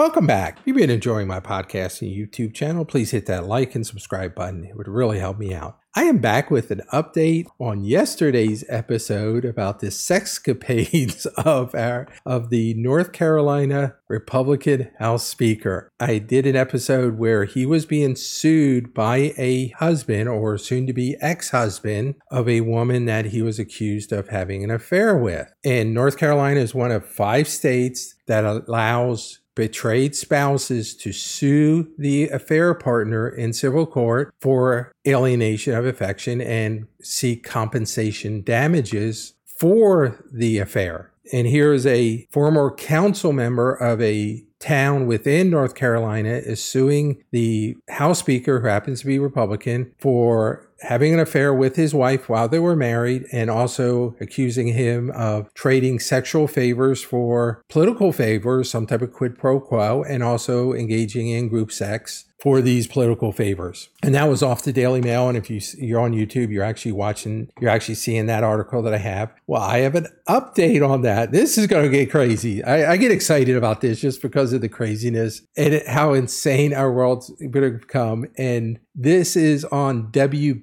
Welcome back. If you've been enjoying my podcast and YouTube channel, please hit that like and subscribe button. It would really help me out. I am back with an update on yesterday's episode about the sexcapades of our of the North Carolina Republican House Speaker. I did an episode where he was being sued by a husband or soon to be ex-husband of a woman that he was accused of having an affair with. And North Carolina is one of five states that allows betrayed spouses to sue the affair partner in civil court for alienation of affection and seek compensation damages for the affair. And here is a former council member of a town within North Carolina is suing the House Speaker, who happens to be Republican, for having an affair with his wife while they were married and also accusing him of trading sexual favors for political favors, some type of quid pro quo, and also engaging in group sex for these political favors. And that was off the Daily Mail. And if you, you're on YouTube, you're actually watching, you're actually seeing that article that I have. Well, I have an update on that. This is going to get crazy. I, I get excited about this just because of the craziness and how insane our world's going to become. And this is on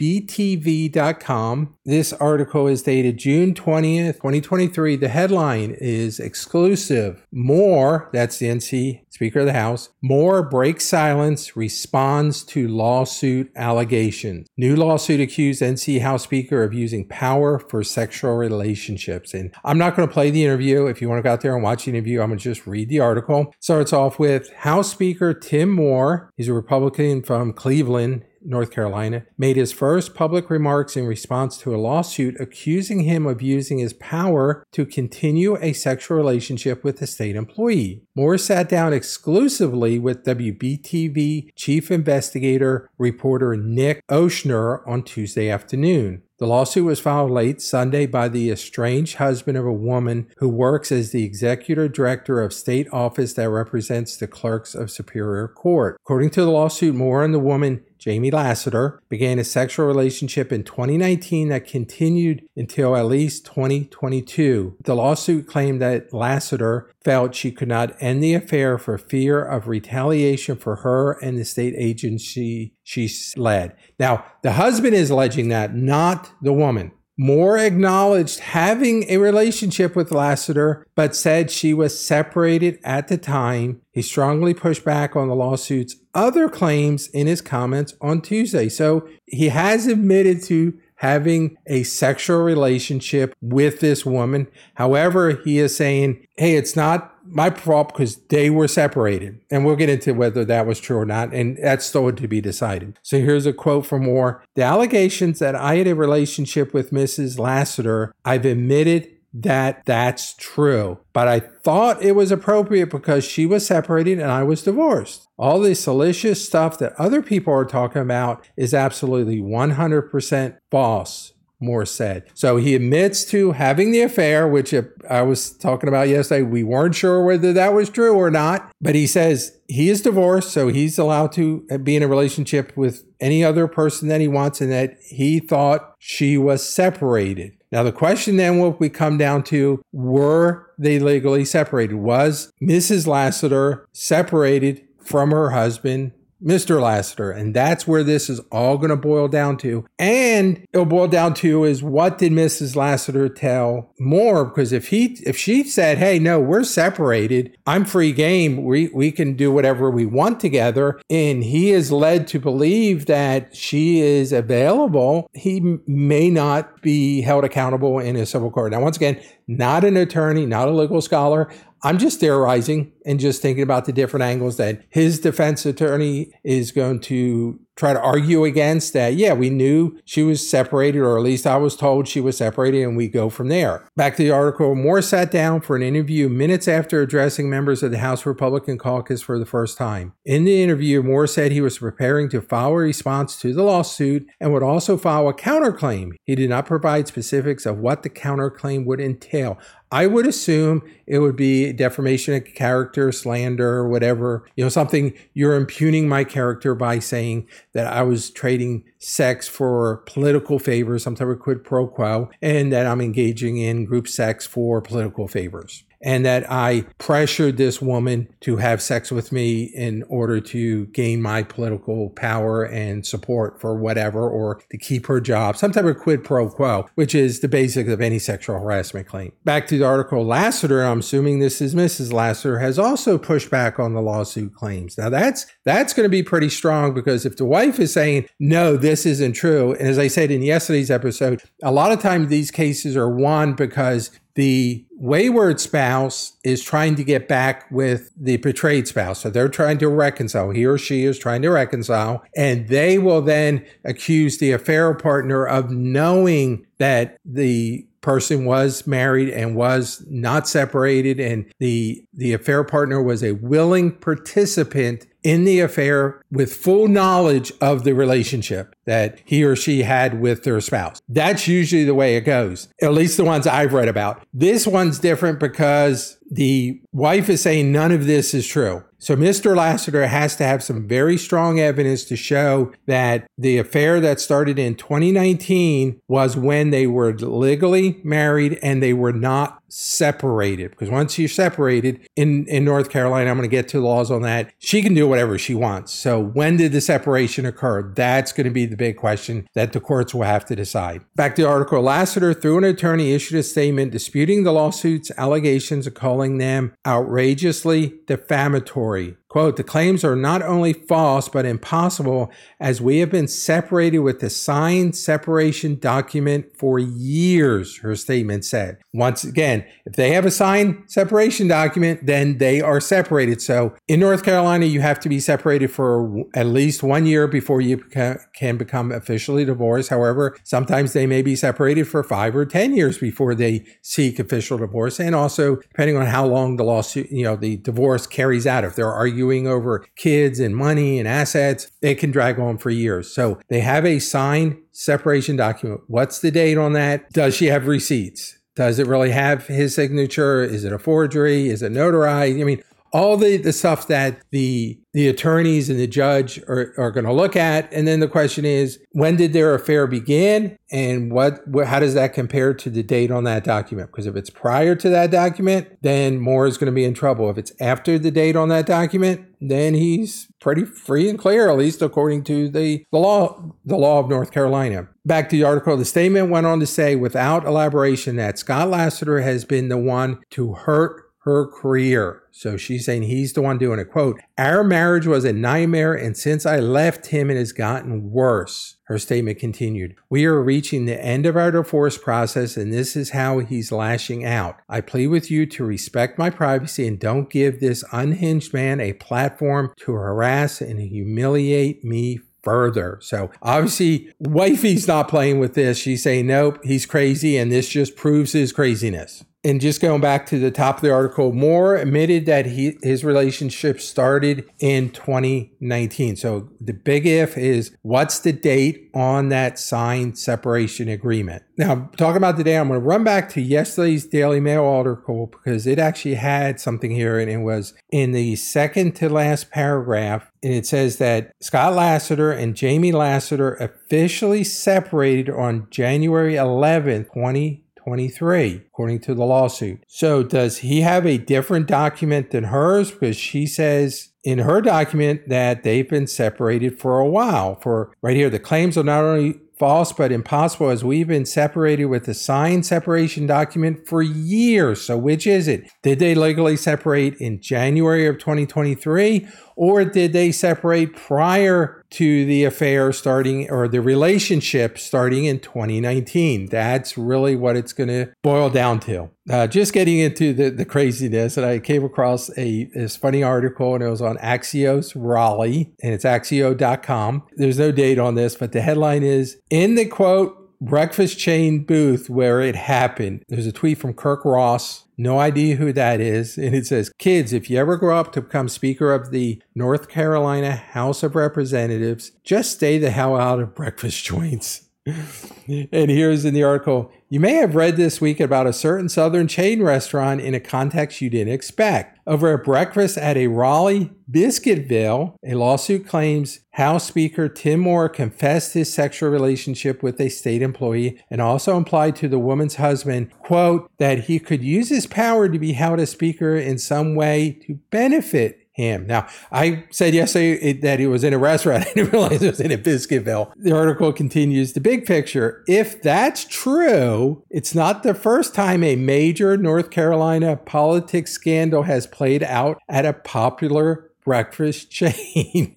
WBTV.com. This article is dated June 20th, 2023. The headline is exclusive. Moore, that's the NC Speaker of the House, Moore breaks silence, responds to lawsuit allegations. New lawsuit accused NC House Speaker of using power for sexual relationships. And I'm not going to play the interview. If you want to go out there and watch the interview, I'm going to just read the article. Starts off with House Speaker Tim Moore. He's a Republican from Cleveland. North Carolina, made his first public remarks in response to a lawsuit accusing him of using his power to continue a sexual relationship with a state employee. Moore sat down exclusively with WBTV chief investigator reporter Nick Ochsner on Tuesday afternoon. The lawsuit was filed late Sunday by the estranged husband of a woman who works as the executive director of state office that represents the clerks of Superior Court. According to the lawsuit, Moore and the woman Jamie Lassiter, began a sexual relationship in 2019 that continued until at least 2022. The lawsuit claimed that Lassiter felt she could not end the affair for fear of retaliation for her and the state agency she led. Now, the husband is alleging that, not the woman. Moore acknowledged having a relationship with Lassiter, but said she was separated at the time. He strongly pushed back on the lawsuit's other claims in his comments on Tuesday. So he has admitted to having a sexual relationship with this woman. However, he is saying, hey, it's not my fault because they were separated. And we'll get into whether that was true or not. And that's still to be decided. So here's a quote from Moore The allegations that I had a relationship with Mrs. Lassiter, I've admitted that that's true. But I thought it was appropriate because she was separated and I was divorced. All this salacious stuff that other people are talking about is absolutely 100% false. Moore said. So he admits to having the affair, which I was talking about yesterday. We weren't sure whether that was true or not, but he says he is divorced, so he's allowed to be in a relationship with any other person that he wants, and that he thought she was separated. Now, the question then will we come down to were they legally separated? Was Mrs. Lassiter separated from her husband Mr. Lassiter. And that's where this is all going to boil down to. And it'll boil down to is what did Mrs. Lassiter tell Moore? Because if he if she said, Hey, no, we're separated, I'm free game, we, we can do whatever we want together, and he is led to believe that she is available, he may not be held accountable in a civil court. Now, once again, not an attorney, not a legal scholar. I'm just theorizing and just thinking about the different angles that his defense attorney is going to try to argue against that. Yeah, we knew she was separated, or at least I was told she was separated, and we go from there. Back to the article Moore sat down for an interview minutes after addressing members of the House Republican caucus for the first time. In the interview, Moore said he was preparing to file a response to the lawsuit and would also file a counterclaim. He did not provide specifics of what the counterclaim would entail. I would assume it would be defamation of character, slander, whatever, you know, something you're impugning my character by saying that I was trading sex for political favors, some type of quid pro quo, and that I'm engaging in group sex for political favors and that I pressured this woman to have sex with me in order to gain my political power and support for whatever, or to keep her job, some type of quid pro quo, which is the basics of any sexual harassment claim. Back to the article, Lassiter, I'm assuming this is Mrs. Lassiter, has also pushed back on the lawsuit claims. Now that's that's going to be pretty strong because if the wife is saying, no, this isn't true, and as I said in yesterday's episode, a lot of times these cases are won because the wayward spouse is trying to get back with the betrayed spouse. So they're trying to reconcile. He or she is trying to reconcile. And they will then accuse the affair partner of knowing that the person was married and was not separated and the the affair partner was a willing participant in the affair with full knowledge of the relationship that he or she had with their spouse. That's usually the way it goes, at least the ones I've read about. This one's different because the wife is saying none of this is true. So Mr. Lassiter has to have some very strong evidence to show that the affair that started in 2019 was when they were legally married and they were not separated. Because once you're separated in, in North Carolina, I'm going to get to laws on that. She can do whatever she wants. So when did the separation occur? That's going to be the big question that the courts will have to decide. Back to the article Lassiter, through an attorney, issued a statement disputing the lawsuit's allegations and calling them outrageously defamatory. Quote, the claims are not only false, but impossible as we have been separated with the signed separation document for years, her statement said. Once again, if they have a signed separation document, then they are separated. So in North Carolina, you have to be separated for at least one year before you can become officially divorced. However, sometimes they may be separated for five or 10 years before they seek official divorce. And also, depending on how long the lawsuit, you know, the divorce carries out, if they're arguing arguing over kids and money and assets, it can drag on for years. So they have a signed separation document. What's the date on that? Does she have receipts? Does it really have his signature? Is it a forgery? Is it notarized? I mean, all the, the stuff that the the attorneys and the judge are, are going to look at. And then the question is when did their affair begin? And what, what how does that compare to the date on that document? Because if it's prior to that document then moore is going to be in trouble. If it's after the date on that document then he's pretty free and clear at least according to the, the law the law of north carolina. Back to the article the statement went on to say without elaboration that scott lassiter has been the one to hurt her career. So she's saying he's the one doing it. Quote, Our marriage was a nightmare, and since I left him, it has gotten worse. Her statement continued, We are reaching the end of our divorce process, and this is how he's lashing out. I plead with you to respect my privacy and don't give this unhinged man a platform to harass and humiliate me further. So obviously, wifey's not playing with this. She's saying, Nope, he's crazy, and this just proves his craziness and just going back to the top of the article, Moore admitted that he his relationship started in 2019. So the big if is what's the date on that signed separation agreement? Now, talking about today, I'm going to run back to yesterday's Daily Mail article because it actually had something here, and it was in the second to last paragraph. And it says that Scott Lassiter and Jamie Lassiter officially separated on January 11, 20. 23, according to the lawsuit. So, does he have a different document than hers? Because she says in her document that they've been separated for a while. For right here, the claims are not only false but impossible as we've been separated with a signed separation document for years. So, which is it? Did they legally separate in January of 2023 or did they separate prior to the affair starting or the relationship starting in 2019. That's really what it's going to boil down to. Uh, just getting into the, the craziness, and I came across a this funny article, and it was on Axios Raleigh, and it's axios.com. There's no date on this, but the headline is In the quote, breakfast chain booth where it happened. There's a tweet from Kirk Ross. No idea who that is. And it says, Kids, if you ever grow up to become Speaker of the North Carolina House of Representatives, just stay the hell out of breakfast joints. And here's in the article you may have read this week about a certain southern chain restaurant in a context you didn't expect. Over a breakfast at a Raleigh Biscuitville, a lawsuit claims House Speaker Tim Moore confessed his sexual relationship with a state employee and also implied to the woman's husband, quote, that he could use his power to be held as Speaker in some way to benefit Now, I said yesterday that he was in a restaurant. I didn't realize it was in a Biscuitville. The article continues the big picture. If that's true, it's not the first time a major North Carolina politics scandal has played out at a popular breakfast chain.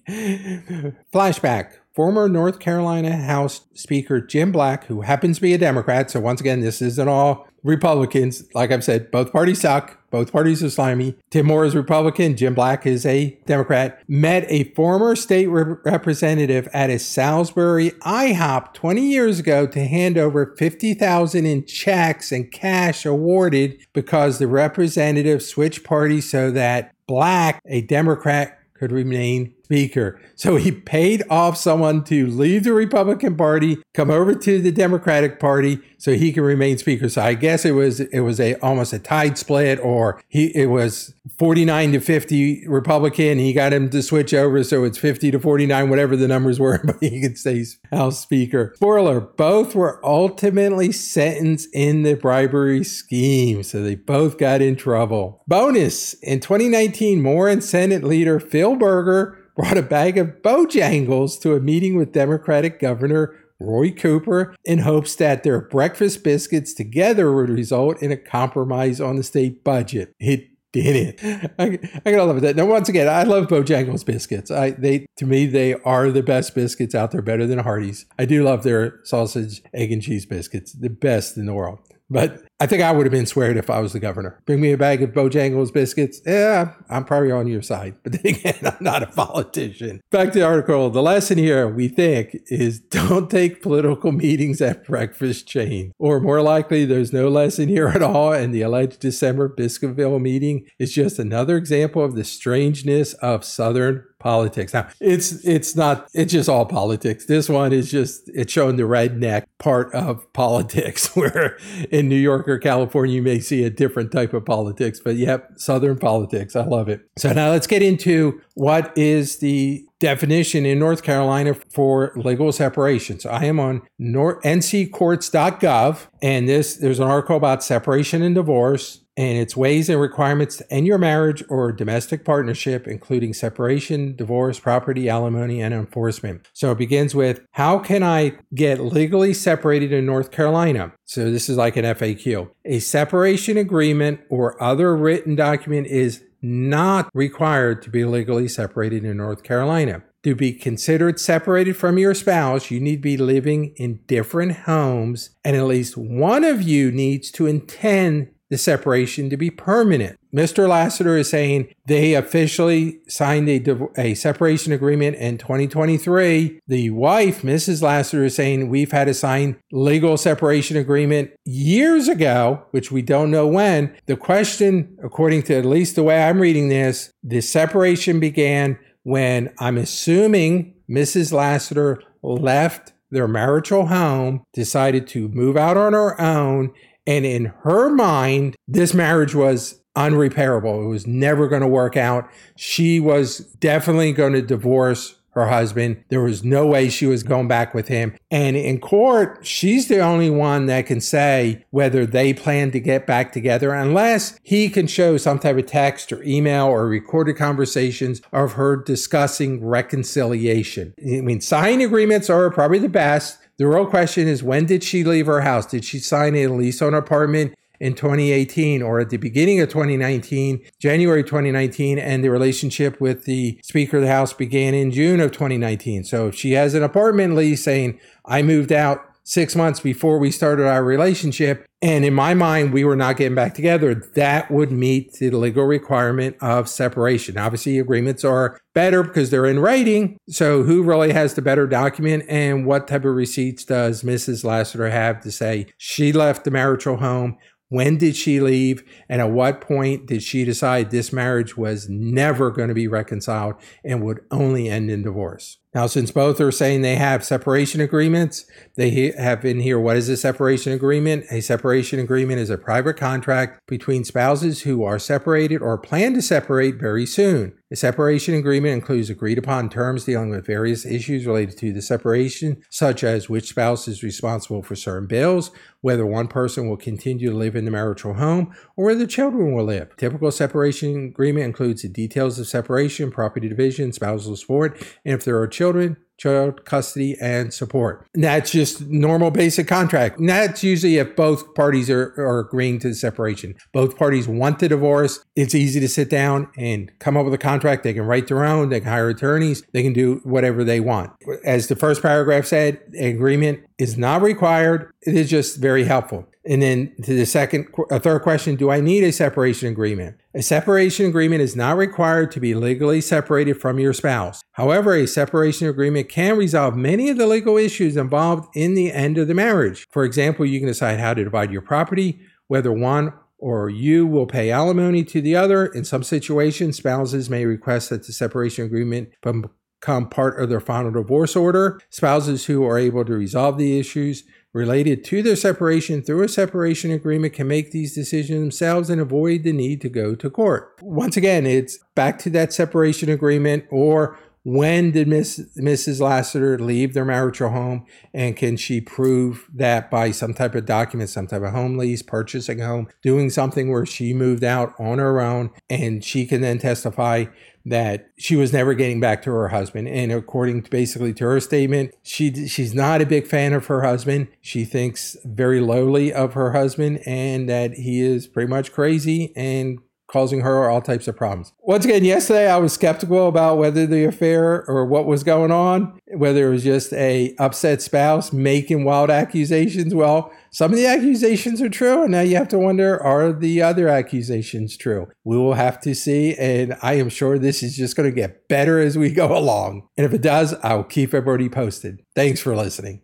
Flashback. Former North Carolina House Speaker Jim Black, who happens to be a Democrat, so once again, this isn't all Republicans. Like I've said, both parties suck. Both parties are slimy. Tim Moore is Republican. Jim Black is a Democrat. Met a former state re- representative at a Salisbury IHOP 20 years ago to hand over 50,000 in checks and cash awarded because the representative switched parties so that Black, a Democrat, could remain speaker. So he paid off someone to leave the Republican Party, come over to the Democratic Party so he can remain speaker. So I guess it was it was a almost a tied split or he it was 49 to 50 Republican. He got him to switch over so it's 50 to 49 whatever the numbers were, but he could stay House Speaker. Spoiler, both were ultimately sentenced in the bribery scheme, so they both got in trouble. Bonus, in 2019, Moore and Senate leader Phil Berger brought a bag of Bojangles to a meeting with Democratic Governor Roy Cooper in hopes that their breakfast biscuits together would result in a compromise on the state budget. It did it. I, I gotta love that. Now, once again, I love Bojangles biscuits. I they to me they are the best biscuits out there, better than Hardee's. I do love their sausage, egg, and cheese biscuits, the best in the world. But I think I would have been squared if I was the governor. Bring me a bag of Bojangles biscuits. Yeah, I'm probably on your side. But then again, I'm not a politician. Back to the article. The lesson here, we think, is don't take political meetings at breakfast chain. Or more likely, there's no lesson here at all. And the alleged December Biscuitville meeting is just another example of the strangeness of Southern politics. Now, it's it's not it's just all politics. This one is just it's showing the redneck part of politics, where in New York or California you may see a different type of politics. But yep, Southern politics. I love it. So now let's get into what is the definition in North Carolina for legal separation. So I am on nccourts.gov, and this there's an article about separation and divorce and its ways and requirements to end your marriage or domestic partnership, including separation, divorce, property, alimony, and enforcement. So it begins with How can I get legally separated in North Carolina? So this is like an FAQ. A separation agreement or other written document is not required to be legally separated in North Carolina. To be considered separated from your spouse, you need to be living in different homes, and at least one of you needs to intend the separation to be permanent. Mr. Lassiter is saying they officially signed a, a separation agreement in 2023. The wife, Mrs. Lassiter, is saying we've had to sign legal separation agreement years ago, which we don't know when. The question, according to at least the way I'm reading this, the separation began when I'm assuming Mrs. Lassiter left their marital home, decided to move out on her own, and in her mind, this marriage was unrepairable. It was never going to work out. She was definitely going to divorce her husband. There was no way she was going back with him. And in court, she's the only one that can say whether they plan to get back together unless he can show some type of text or email or recorded conversations of her discussing reconciliation. I mean, signing agreements are probably the best. The real question is when did she leave her house? Did she sign a lease on an apartment in 2018 or at the beginning of 2019, January 2019, and the relationship with the Speaker of the House began in June of 2019. So if she has an apartment lease saying, I moved out six months before we started our relationship. And in my mind, we were not getting back together. That would meet the legal requirement of separation. Obviously, agreements are better because they're in writing. So, who really has the better document and what type of receipts does Mrs. Lassiter have to say she left the marital home? When did she leave? And at what point did she decide this marriage was never going to be reconciled and would only end in divorce? Now, since both are saying they have separation agreements, they have in here what is a separation agreement? A separation agreement is a private contract between spouses who are separated or plan to separate very soon. A separation agreement includes agreed upon terms dealing with various issues related to the separation, such as which spouse is responsible for certain bills, whether one person will continue to live in the marital home, or where the children will live. Typical separation agreement includes the details of separation, property division, spousal support, and if there are children, child custody and support. And that's just normal basic contract. And that's usually if both parties are, are agreeing to the separation. Both parties want the divorce. It's easy to sit down and come up with a contract. They can write their own, they can hire attorneys, they can do whatever they want. As the first paragraph said, agreement is not required. It is just very helpful. And then to the second, a third question, do I need a separation agreement? A separation agreement is not required to be legally separated from your spouse. However, a separation agreement can resolve many of the legal issues involved in the end of the marriage. For example, you can decide how to divide your property, whether one or you will pay alimony to the other. In some situations, spouses may request that the separation agreement become part of their final divorce order. Spouses who are able to resolve the issues related to their separation through a separation agreement can make these decisions themselves and avoid the need to go to court. Once again, it's back to that separation agreement or when did Miss, Mrs. Lassiter leave their marital home? And can she prove that by some type of document, some type of home lease, purchasing a home, doing something where she moved out on her own and she can then testify that she was never getting back to her husband. And according to basically to her statement, she she's not a big fan of her husband. She thinks very lowly of her husband and that he is pretty much crazy and causing her all types of problems. Once again, yesterday I was skeptical about whether the affair or what was going on, whether it was just a upset spouse making wild accusations. Well, some of the accusations are true, and now you have to wonder are the other accusations true? We will have to see, and I am sure this is just going to get better as we go along. And if it does, I will keep everybody posted. Thanks for listening.